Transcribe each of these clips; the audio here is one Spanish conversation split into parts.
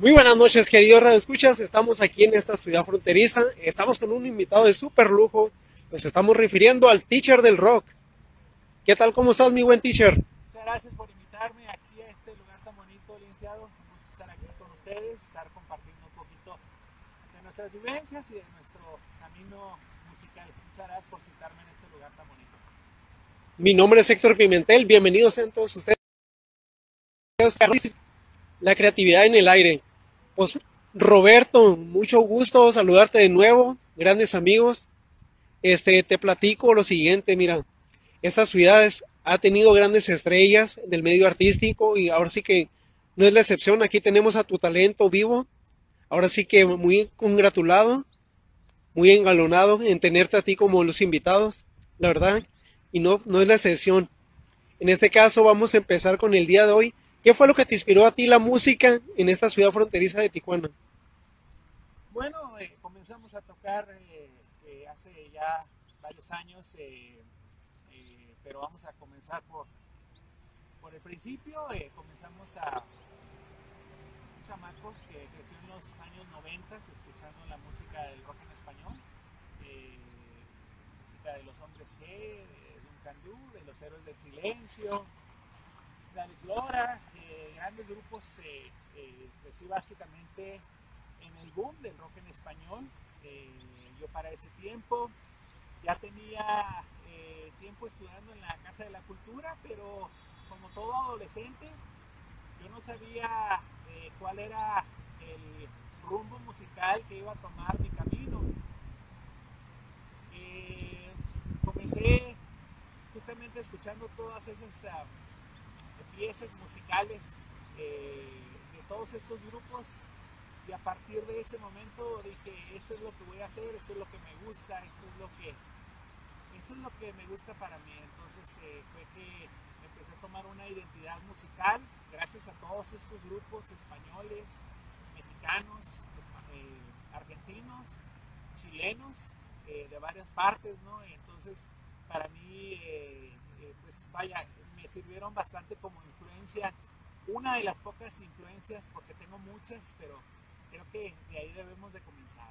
Muy buenas noches, queridos radioescuchas. Estamos aquí en esta ciudad fronteriza. Estamos con un invitado de súper lujo. Nos estamos refiriendo al teacher del rock. ¿Qué tal? ¿Cómo estás, mi buen teacher? Muchas gracias por invitarme aquí a este lugar tan bonito, licenciado. Vamos estar aquí con ustedes, estar compartiendo un poquito de nuestras vivencias y de nuestro camino musical. Muchas gracias por citarme en este lugar tan bonito. Mi nombre es Héctor Pimentel. Bienvenidos a todos ustedes. La creatividad en el aire. Pues Roberto, mucho gusto saludarte de nuevo, grandes amigos. Este, te platico lo siguiente, mira, esta ciudad ha tenido grandes estrellas del medio artístico y ahora sí que no es la excepción, aquí tenemos a tu talento vivo, ahora sí que muy congratulado, muy engalonado en tenerte a ti como los invitados, la verdad, y no, no es la excepción. En este caso vamos a empezar con el día de hoy ¿Qué fue lo que te inspiró a ti la música en esta ciudad fronteriza de Tijuana? Bueno, eh, comenzamos a tocar eh, eh, hace ya varios años, pero vamos a comenzar por, por el principio. comenzamos a un chamaco que creció en los años 90 escuchando la música del rock en español, música de los hombres G, de Duncan de los héroes del silencio, de Alex Lora, eh, grandes grupos, eh, eh, pues básicamente en el boom del rock en español. yo para ese tiempo ya tenía tiempo estudiando en la Casa de la Cultura, pero como todo adolescente, yo no sabía cuál era el rumbo musical que iba a tomar mi camino. comencé justamente escuchando todas esas uh, piezas musicales eh, de todos estos grupos y a partir de ese momento dije, esto es lo que voy a hacer, esto es lo que me gusta, esto es lo que, eso es lo que me gusta para mí. Entonces eh, fue que empecé a tomar una identidad musical gracias a todos estos grupos españoles, mexicanos, eh, argentinos, chilenos, de varias partes, ¿no? entonces para mí, pues vaya, me sirvieron bastante como influencia. Una de las pocas influencias, porque tengo muchas, pero creo que de ahí debemos de comenzar.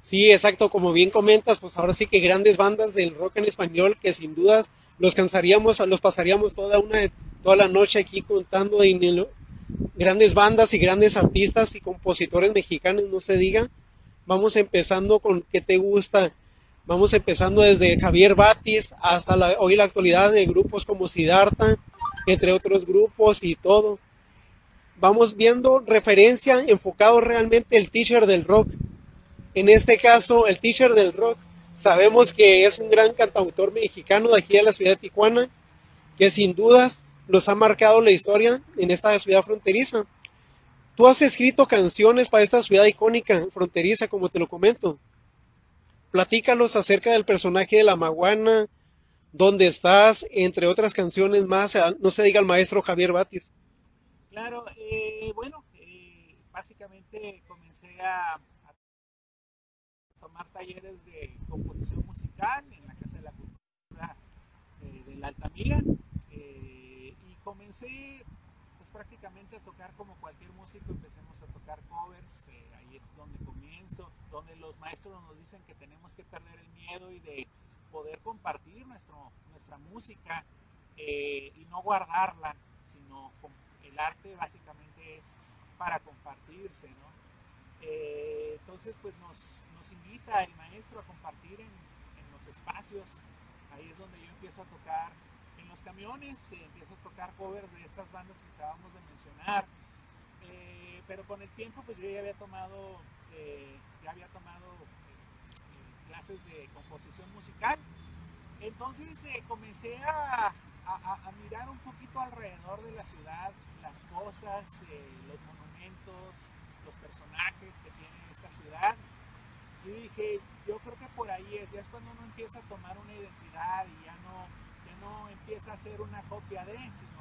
Sí, exacto, como bien comentas, pues ahora sí que grandes bandas del rock en español que sin dudas los cansaríamos, los pasaríamos toda una toda la noche aquí contando de grandes bandas y grandes artistas y compositores mexicanos, no se diga. Vamos empezando con qué te gusta. Vamos empezando desde Javier Batis hasta la, hoy la actualidad de grupos como Siddhartha, entre otros grupos y todo. Vamos viendo referencia enfocado realmente el teacher del rock. En este caso, el teacher del rock, sabemos que es un gran cantautor mexicano de aquí de la ciudad de Tijuana, que sin dudas los ha marcado la historia en esta ciudad fronteriza. Tú has escrito canciones para esta ciudad icónica fronteriza, como te lo comento. Platícalos acerca del personaje de la maguana, dónde estás, entre otras canciones más, no se diga el maestro Javier Batis. Claro, eh, bueno, eh, básicamente comencé a, tomar talleres de composición musical en la Casa de la Cultura eh, de la Altamira y comencé pues prácticamente a tocar como cualquier músico, tocar covers, ahí es donde comienzo, donde los maestros nos dicen que tenemos que perder el miedo y de poder compartir nuestro, nuestra música eh, y no guardarla, sino el arte básicamente es para compartirse, ¿no? Eh, entonces, pues nos, nos, invita el maestro a compartir en, en, los espacios. Ahí es donde yo empiezo a tocar en los camiones, eh, empiezo a tocar covers de estas bandas que acabamos de mencionar. Pero con el tiempo, pues yo ya había tomado, ya había tomado clases de composición musical. Entonces eh, comencé a, mirar un poquito alrededor de la ciudad, las cosas, eh, los monumentos, los personajes que tiene esta ciudad. Y dije, yo creo que por ahí es, ya es cuando uno empieza a tomar una identidad y ya no, ya no empieza a hacer una copia de, sino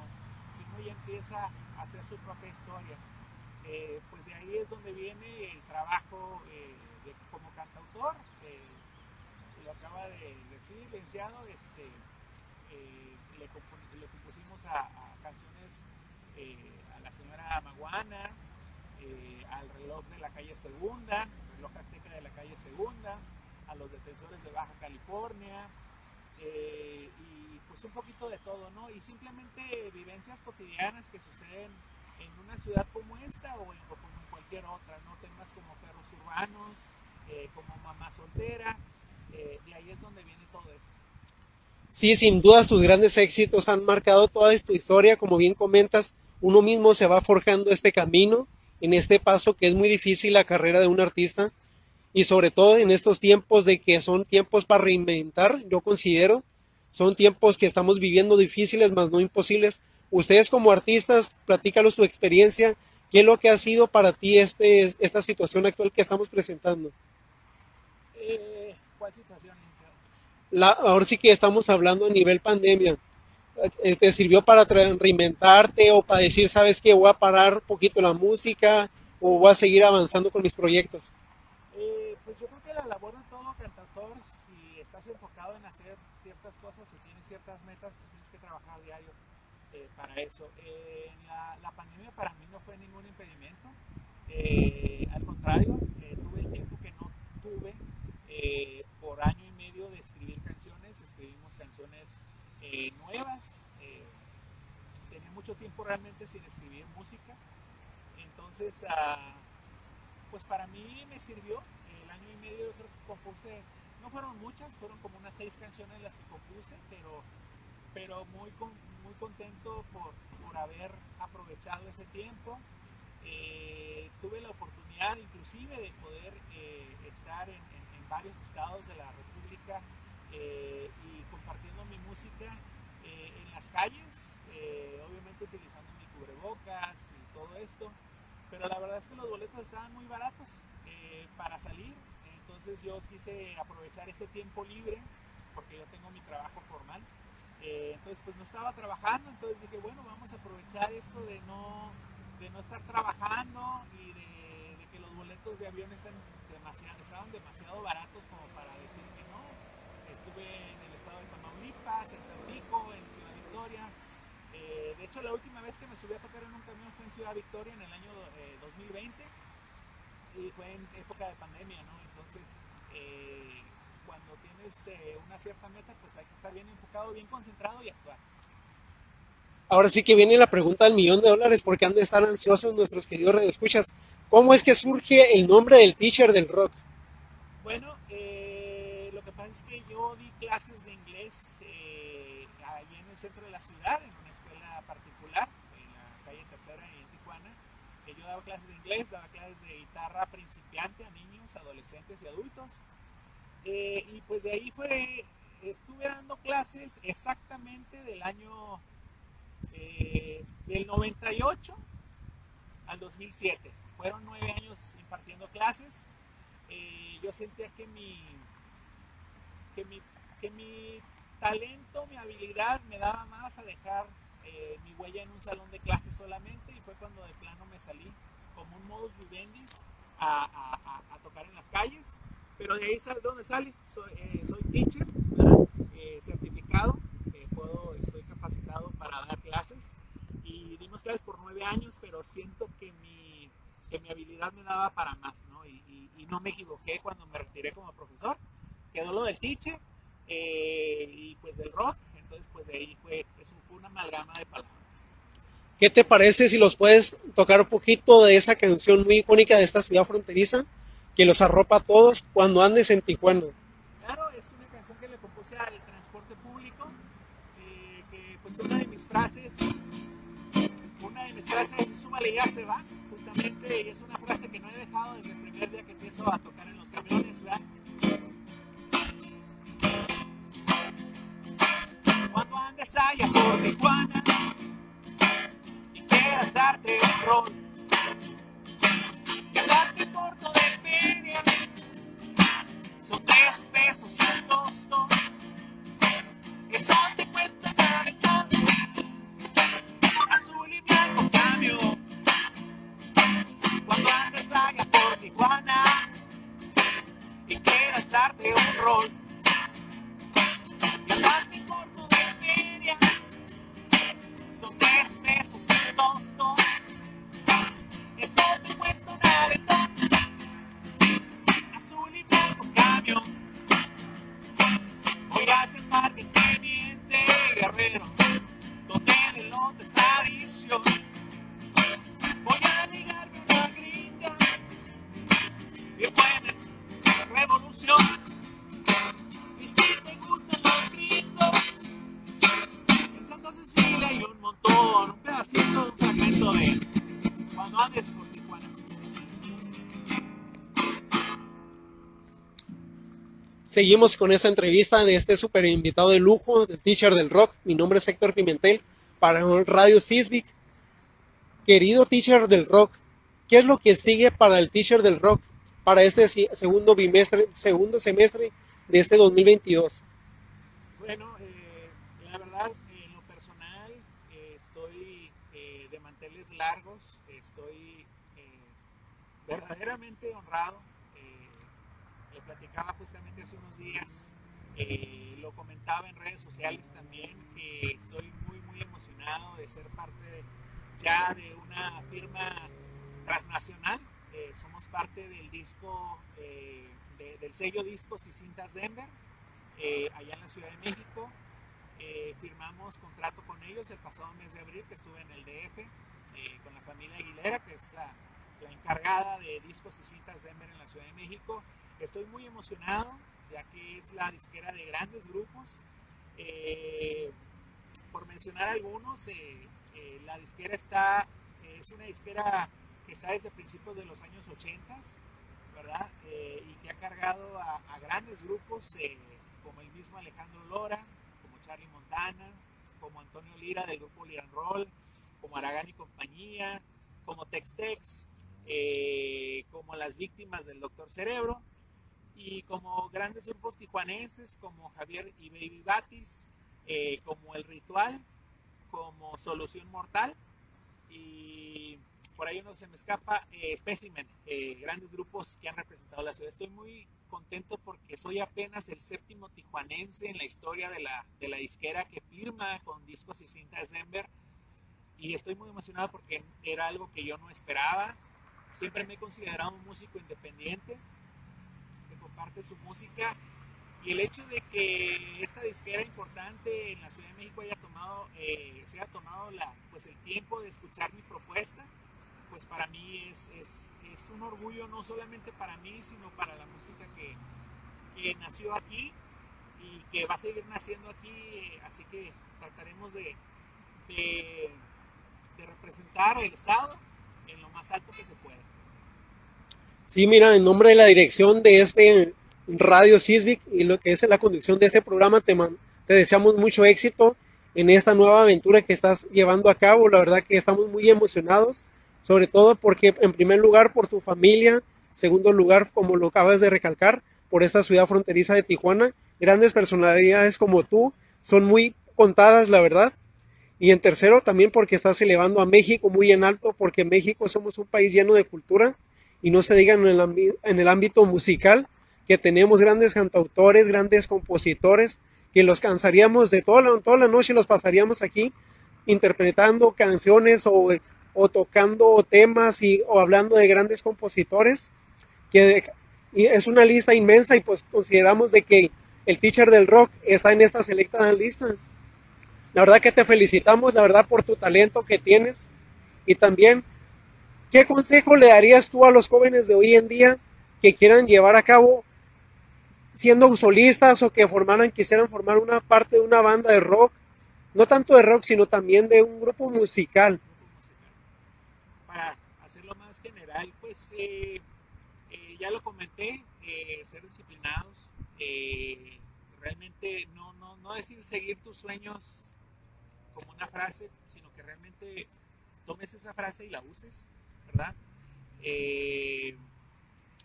que uno ya empieza a hacer su propia historia. Eh, pues de ahí es donde viene el trabajo como cantautor acaba de decir, licenciado, este, eh, le, compusimos a, canciones eh, a la señora Maguana, eh, al reloj de la calle Segunda, reloj azteca de la calle Segunda, a los defensores de Baja California, eh, y pues un poquito de todo, ¿no? Y simplemente vivencias cotidianas que suceden en una ciudad como esta o, en, como en cualquier otra, ¿no? Temas como perros urbanos, eh, como mamá soltera, eh, y ahí es donde viene todo esto. Sí, sin duda tus grandes éxitos han marcado toda esta historia, como bien comentas, uno mismo se va forjando este camino en este paso que es muy difícil la carrera de un artista y sobre todo en estos tiempos de que son tiempos para reinventar, yo considero, son tiempos que estamos viviendo difíciles, más no imposibles. Ustedes como artistas, platícalos tu experiencia, ¿qué es lo que ha sido para ti este, esta situación actual que estamos presentando? Eh, ¿Cuál situación? La, ahora sí que estamos hablando a nivel pandemia. ¿Te sirvió para reinventarte o para decir, sabes que voy a parar un poquito la música o voy a seguir avanzando con mis proyectos? Eh, pues yo creo que la labor de todo cantautor, si estás enfocado en hacer ciertas cosas, si tienes ciertas metas, pues tienes que trabajar diario eh, para eso. Eh, la, la, pandemia para mí no fue ningún impedimento. Eh, al contrario, tuve el tiempo que no tuve por año y medio de escribir canciones. Escribimos canciones nuevas. tenía mucho tiempo realmente sin escribir música. Entonces, uh, pues para mí me sirvió. El año y medio creo que compuse, no fueron muchas, fueron como unas seis canciones las que compuse, pero, pero muy, muy contento por, por haber aprovechado ese tiempo. Eh, tuve la oportunidad inclusive de poder eh, estar en, en, en, varios estados de la República eh, y compartiendo mi música eh, en las calles, eh, obviamente utilizando mi cubrebocas y todo esto pero la verdad es que los boletos estaban muy baratos eh, para salir, entonces yo quise aprovechar ese tiempo libre, porque yo tengo mi trabajo formal, eh, entonces pues no estaba trabajando, entonces dije, bueno, vamos a aprovechar esto de no, de no estar trabajando y de, que los boletos de avión están demasiado, estaban demasiado baratos como para decir que no. Estuve en el estado de Tamaulipas, en Tampico, en Ciudad Victoria, eh, de hecho, la última vez que me subí a tocar en un camión fue en Ciudad Victoria en el año eh, 2020 y fue en época de pandemia, ¿no? Entonces, eh, cuando tienes eh, una cierta meta, pues hay que estar bien enfocado, bien concentrado y actuar. Ahora sí que viene la pregunta del millón de dólares, porque han de estar ansiosos nuestros queridos radioescuchas. ¿Cómo es que surge el nombre del teacher del rock? Bueno, eh, lo que pasa es que yo di clases de inglés eh, ahí en el centro de la ciudad, en una escuela particular, en la calle Tercera en Tijuana. Yo daba clases de inglés, daba clases de guitarra principiante a niños, adolescentes y adultos. Eh, y pues de ahí fue, estuve dando clases exactamente del año eh, del 98 al 2007. Fueron nueve años impartiendo clases. Eh, yo sentía que mi, que mi, que mi talento, mi habilidad me daba más a dejar eh, mi huella en un salón de clases solamente y fue cuando de plano me salí como un modus vivendi a, a, a, tocar en las calles. Pero de ahí sale, ¿dónde sale? Soy, eh, soy teacher, eh, certificado, puedo, estoy capacitado para dar clases y dimos clases por nueve años, pero siento que mi, que mi habilidad me daba para más, ¿no? Y, no me equivoqué cuando me retiré como profesor. Quedó lo del teacher eh, y pues del rock, entonces pues de ahí fue, fue una amalgama de palabras. ¿Qué te parece si los puedes tocar un poquito de esa canción muy icónica de esta ciudad fronteriza que los arropa a todos cuando andes en Tijuana? Claro, es una canción que le compuse al transporte público, eh, que pues una de mis frases, una de mis frases es súmale ya se va, justamente, y es una frase que no he dejado desde el primer día que empiezo a tocar en los camiones, ¿verdad? Cuando andes allá por Tijuana y quieras darte un rol, que andaste corto feria, son tres pesos y un tostón, eso te cuesta caritón, azul y blanco cambio. Cuando andes allá por Tijuana. Y quieras darte un rol, son tres pesos y tostón, sueño. Voy a ser marqueteniente guerrero, donde el lote tradición. Seguimos con esta entrevista de este super invitado de lujo, del teacher del rock. Mi nombre es Héctor Pimentel para Radio Sismic. Querido teacher del rock, ¿qué es lo que sigue para el teacher del rock para este segundo bimestre, segundo semestre de este 2022? Bueno, eh, la verdad, en lo personal, eh, estoy eh, de manteles largos, estoy verdaderamente honrado platicaba justamente hace unos días, eh, lo comentaba en redes sociales también, que estoy muy, muy emocionado de ser parte ya de una firma transnacional. Eh, somos parte del disco, eh, del sello Discos y Cintas Denver, allá en la Ciudad de México. firmamos contrato con ellos el pasado mes de abril, que estuve en el DF, con la familia Aguilera, que es la, la encargada de discos y cintas Denver en la Ciudad de México. Estoy muy emocionado, ya que es la disquera de grandes grupos. Eh, por mencionar algunos, eh, eh, la disquera está, es una disquera que está desde principios de los años 80, ¿verdad? y que ha cargado a, grandes grupos como el mismo Alejandro Lora, como Charlie Montana, como Antonio Lira del grupo Liran Roll, como Aragán y compañía, como Tex Tex, como las víctimas del Doctor Cerebro y como grandes grupos tijuanenses como Javier y Baby Batis, eh, como El Ritual, como Solución Mortal y por ahí uno se me escapa, eh, Specimen, eh, grandes grupos que han representado la ciudad. Estoy muy contento porque soy apenas el séptimo tijuanense en la historia de la, de la disquera que firma con discos y cintas Denver y estoy muy emocionado porque era algo que yo no esperaba. Siempre me he considerado un músico independiente, parte su música y el hecho de que esta disquera importante en la Ciudad de México haya tomado, eh, se haya tomado la, pues el tiempo de escuchar mi propuesta, pues para mí es, es, es un orgullo no solamente para mí, sino para la música que, que nació aquí y que va a seguir naciendo aquí, eh, así que trataremos de, de, de representar el Estado en lo más alto que se pueda. Sí, mira, en nombre de la dirección de este Radio Sismic y lo que es la conducción de este programa, te, te deseamos mucho éxito en esta nueva aventura que estás llevando a cabo. La verdad que estamos muy emocionados, sobre todo porque en primer lugar por tu familia, segundo lugar, como lo acabas de recalcar, por esta ciudad fronteriza de Tijuana. Grandes personalidades como tú son muy contadas, la verdad. Y en tercero, también porque estás elevando a México muy en alto, porque México somos un país lleno de cultura y no se diga en el, en el ámbito musical, que tenemos grandes cantautores, grandes compositores, que los cansaríamos de toda la, toda la noche, los pasaríamos aquí interpretando canciones o, o tocando temas y, o hablando de grandes compositores, que y es una lista inmensa y pues consideramos de que el teacher del rock está en esta selecta lista. La verdad que te felicitamos, la verdad por tu talento que tienes y también ¿Qué consejo le darías tú a los jóvenes de hoy en día que quieran llevar a cabo siendo solistas o que formaran, quisieran formar una parte de una banda de rock? No tanto de rock, sino también de un grupo musical. Para hacerlo más general, pues eh, eh, ya lo comenté, eh, ser disciplinados, realmente no, no, no decir seguir tus sueños como una frase, sino que realmente tomes esa frase y la uses ¿verdad? Eh,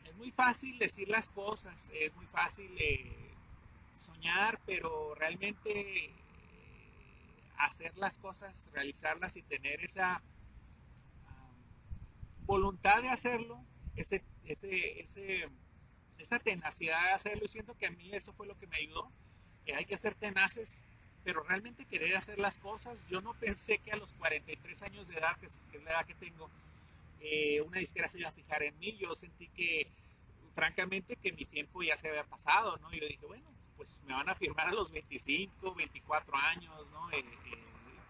es muy fácil decir las cosas, es muy fácil eh, soñar, pero realmente eh, hacer las cosas, realizarlas y tener esa voluntad de hacerlo, ese, ese, ese, esa tenacidad de hacerlo, y siento que a mí eso fue lo que me ayudó. hay que ser tenaces pero realmente querer hacer las cosas. Yo no pensé que a los 43 años de edad, que es la edad que tengo, eh, una disquera se iba a fijar en mí. Yo sentí que, francamente, que mi tiempo ya se había pasado, ¿no? Yo dije, bueno, pues me van a firmar a los 25, 24 años, ¿no? Eh, eh,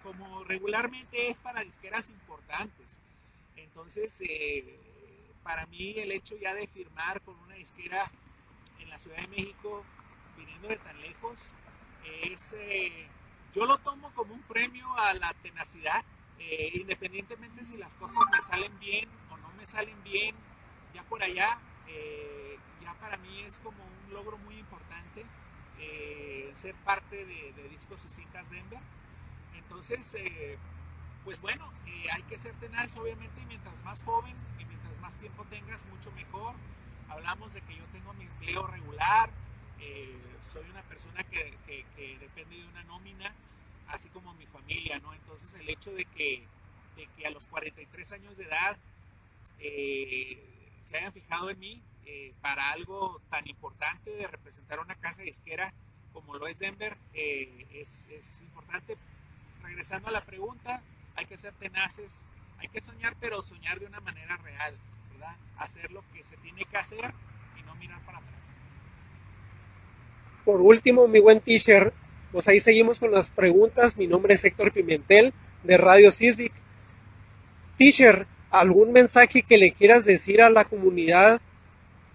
como regularmente es para disqueras importantes. Entonces, para mí el hecho ya de firmar con una disquera en la Ciudad de México, viniendo de tan lejos, es, yo lo tomo como un premio a la tenacidad, eh, independientemente si las cosas me salen bien o no me salen bien, ya por allá, eh, ya para mí es como un logro muy importante eh, ser parte de, Discos y Cintas Denver. Entonces, pues bueno, hay que ser tenaz, obviamente, y mientras más joven y mientras más tiempo tengas, mucho mejor. Hablamos de que yo tengo mi empleo regular, soy una persona que, que depende de una nómina así como mi familia, ¿no? Entonces el hecho de que, de que a los 43 años de edad eh, se hayan fijado en mí eh, para algo tan importante de representar una casa disquera como lo es Denver, eh, es, es, importante. Regresando a la pregunta, hay que ser tenaces, hay que soñar, pero soñar de una manera real, ¿verdad? Hacer lo que se tiene que hacer y no mirar para atrás. Por último, mi buen teacher, pues ahí seguimos con las preguntas. Mi nombre es Héctor Pimentel de Radio Sisvic. Teacher, ¿algún mensaje que le quieras decir a la comunidad,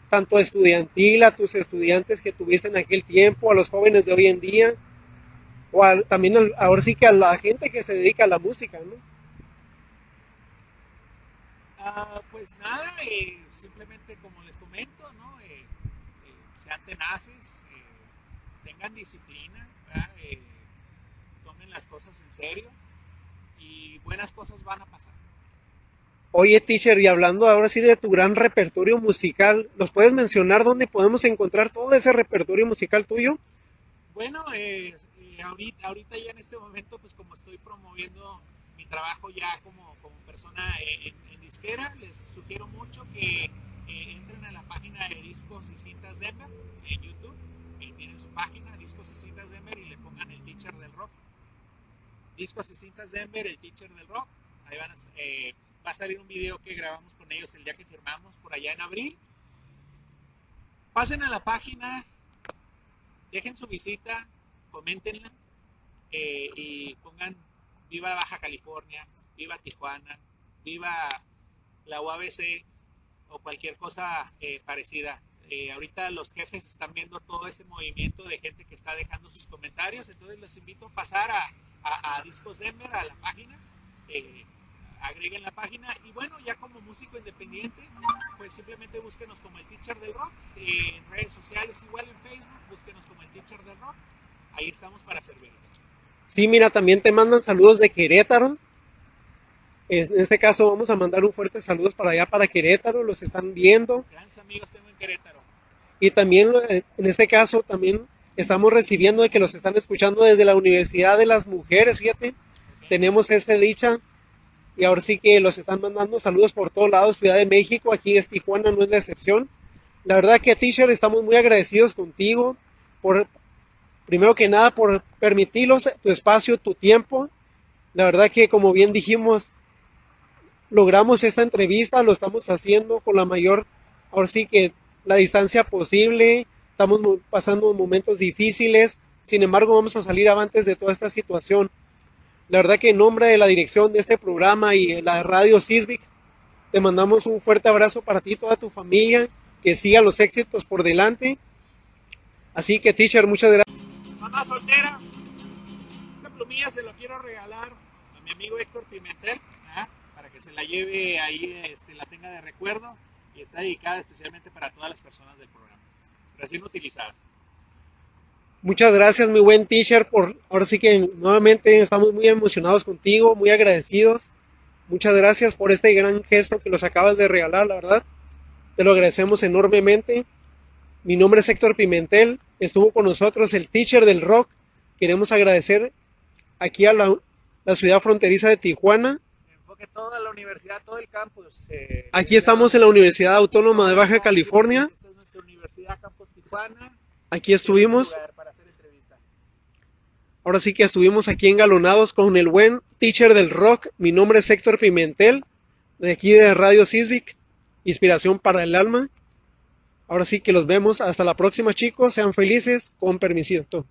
tanto estudiantil, a tus estudiantes que tuviste en aquel tiempo, a los jóvenes de hoy en día, o también ahora sí que a la gente que se dedica a la música, ¿no? Ah, pues nada, eh, simplemente como les comento, ¿no? Eh, eh, sean tenaces, tengan disciplina, eh, tomen las cosas en serio y buenas cosas van a pasar. Oye, teacher, y hablando ahora sí de tu gran repertorio musical, ¿nos puedes mencionar dónde podemos encontrar todo ese repertorio musical tuyo? Bueno, eh, eh, ahorita, ahorita ya en este momento, pues como estoy promoviendo mi trabajo ya como, como persona en, disquera, les sugiero mucho que entren a la página de Discos y Cintas Denver en YouTube, tienen su página, Discos y Cintas Denver, y le pongan el teacher del rock. Discos y Cintas Denver, el teacher del rock. Ahí van a, eh, va a salir un video que grabamos con ellos el día que firmamos, por allá en abril. Pasen a la página, dejen su visita, coméntenla eh, y pongan viva Baja California, viva Tijuana, viva la UABC o cualquier cosa eh, parecida. Eh, ahorita los jefes están viendo todo ese movimiento de gente que está dejando sus comentarios, entonces les invito a pasar a, a, Discos Denver, a la página, eh, agreguen la página y bueno, ya como músico independiente, pues simplemente búsquenos como el Teacher del Rock, eh, en redes sociales igual en Facebook, búsquenos como el Teacher del Rock, ahí estamos para servirles. Sí, mira, también te mandan saludos de Querétaro. En este caso vamos a mandar un fuerte saludos para allá, para Querétaro, los están viendo. Grandes amigos tengo en Querétaro. Y también eh, en este caso también estamos recibiendo de que los están escuchando desde la Universidad de las Mujeres, fíjate. Tenemos esa dicha y ahora sí que los están mandando saludos por todos lados, Ciudad de México, aquí es Tijuana, no es la excepción. La verdad que Teacher estamos muy agradecidos contigo por, primero que nada, por permitirnos tu espacio, tu tiempo. La verdad que como bien dijimos, logramos esta entrevista, lo estamos haciendo con la mayor, ahora sí que la distancia posible, estamos pasando momentos difíciles, sin embargo vamos a salir avantes de toda esta situación. La verdad que en nombre de la dirección de este programa y la radio Sisbic, te mandamos un fuerte abrazo para ti y toda tu familia, que sigan los éxitos por delante. Así que, teacher, muchas gracias. Mamá soltera, esta plumilla se lo quiero regalar a mi amigo Héctor Pimentel, que se la lleve ahí, este, la tenga de recuerdo y está dedicada especialmente para todas las personas del programa, recién utilizada. Muchas gracias, mi buen teacher, por ahora sí que nuevamente estamos muy emocionados contigo, muy agradecidos. Muchas gracias por este gran gesto que nos acabas de regalar, la verdad. Te lo agradecemos enormemente. Mi nombre es Héctor Pimentel. Estuvo con nosotros el teacher del rock. Queremos agradecer aquí a la, la ciudad fronteriza de Tijuana que toda la universidad, todo el campus. Eh, aquí estamos en la Universidad Autónoma de Baja California. Esta es nuestra Universidad Campus Tijuana. Aquí estuvimos. Ahora sí que estuvimos aquí engalonados con el buen teacher del rock. Mi nombre es Héctor Pimentel, de aquí de Radio Sisvic, Inspiración para el Alma. Ahora sí que los vemos. Hasta la próxima, chicos. Sean felices. Con permisito.